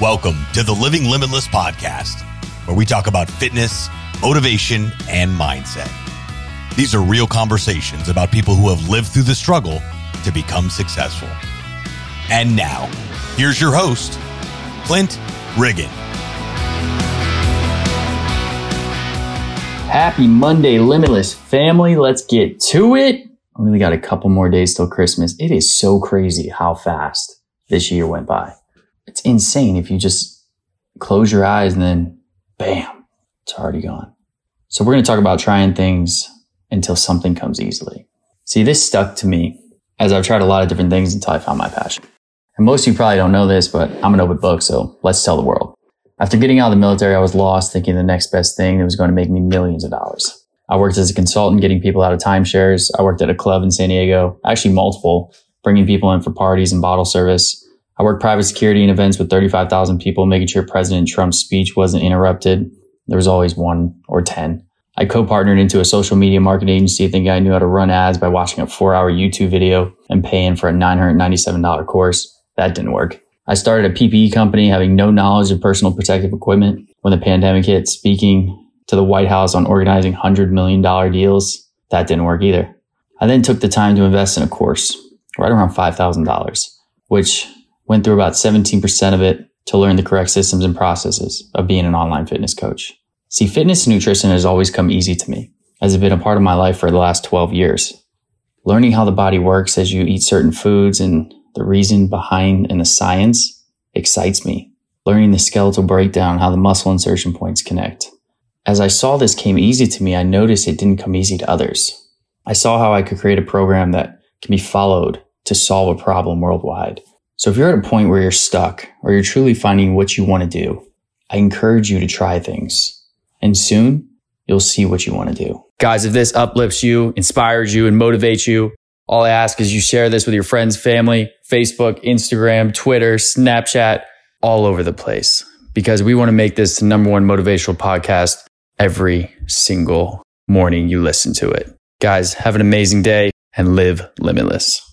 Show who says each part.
Speaker 1: Welcome to the Living Limitless podcast, where we talk about fitness, motivation, and mindset. These are real conversations about people who have lived through the struggle to become successful. And now, here's your host, Clint Riggin.
Speaker 2: Happy Monday, Limitless family. Let's get to it. I really got a couple more days till Christmas. It is so crazy how fast this year went by. It's insane if you just close your eyes and then bam, it's already gone. So we're going to talk about trying things until something comes easily. See, this stuck to me as I've tried a lot of different things until I found my passion. And most of you probably don't know this, but I'm an open book, so let's tell the world. After getting out of the military, I was lost thinking the next best thing that was going to make me millions of dollars. I worked as a consultant getting people out of timeshares. I worked at a club in San Diego, actually multiple, bringing people in for parties and bottle service. I worked private security in events with 35,000 people, making sure President Trump's speech wasn't interrupted. There was always one or 10. I co-partnered into a social media marketing agency thinking I knew how to run ads by watching a four hour YouTube video and paying for a $997 course. That didn't work. I started a PPE company having no knowledge of personal protective equipment. When the pandemic hit, speaking to the White House on organizing $100 million deals, that didn't work either. I then took the time to invest in a course, right around $5,000, which went through about 17% of it to learn the correct systems and processes of being an online fitness coach. See, fitness and nutrition has always come easy to me, as it's been a part of my life for the last 12 years. Learning how the body works as you eat certain foods and the reason behind and the science excites me. Learning the skeletal breakdown, how the muscle insertion points connect. As I saw this came easy to me, I noticed it didn't come easy to others. I saw how I could create a program that can be followed to solve a problem worldwide. So if you're at a point where you're stuck or you're truly finding what you want to do, I encourage you to try things. And soon you'll see what you want to do.
Speaker 3: Guys, if this uplifts you, inspires you, and motivates you, all I ask is you share this with your friends, family, Facebook, Instagram, Twitter, Snapchat, all over the place because we want to make this the number one motivational podcast every single morning you listen to it. Guys, have an amazing day and live limitless.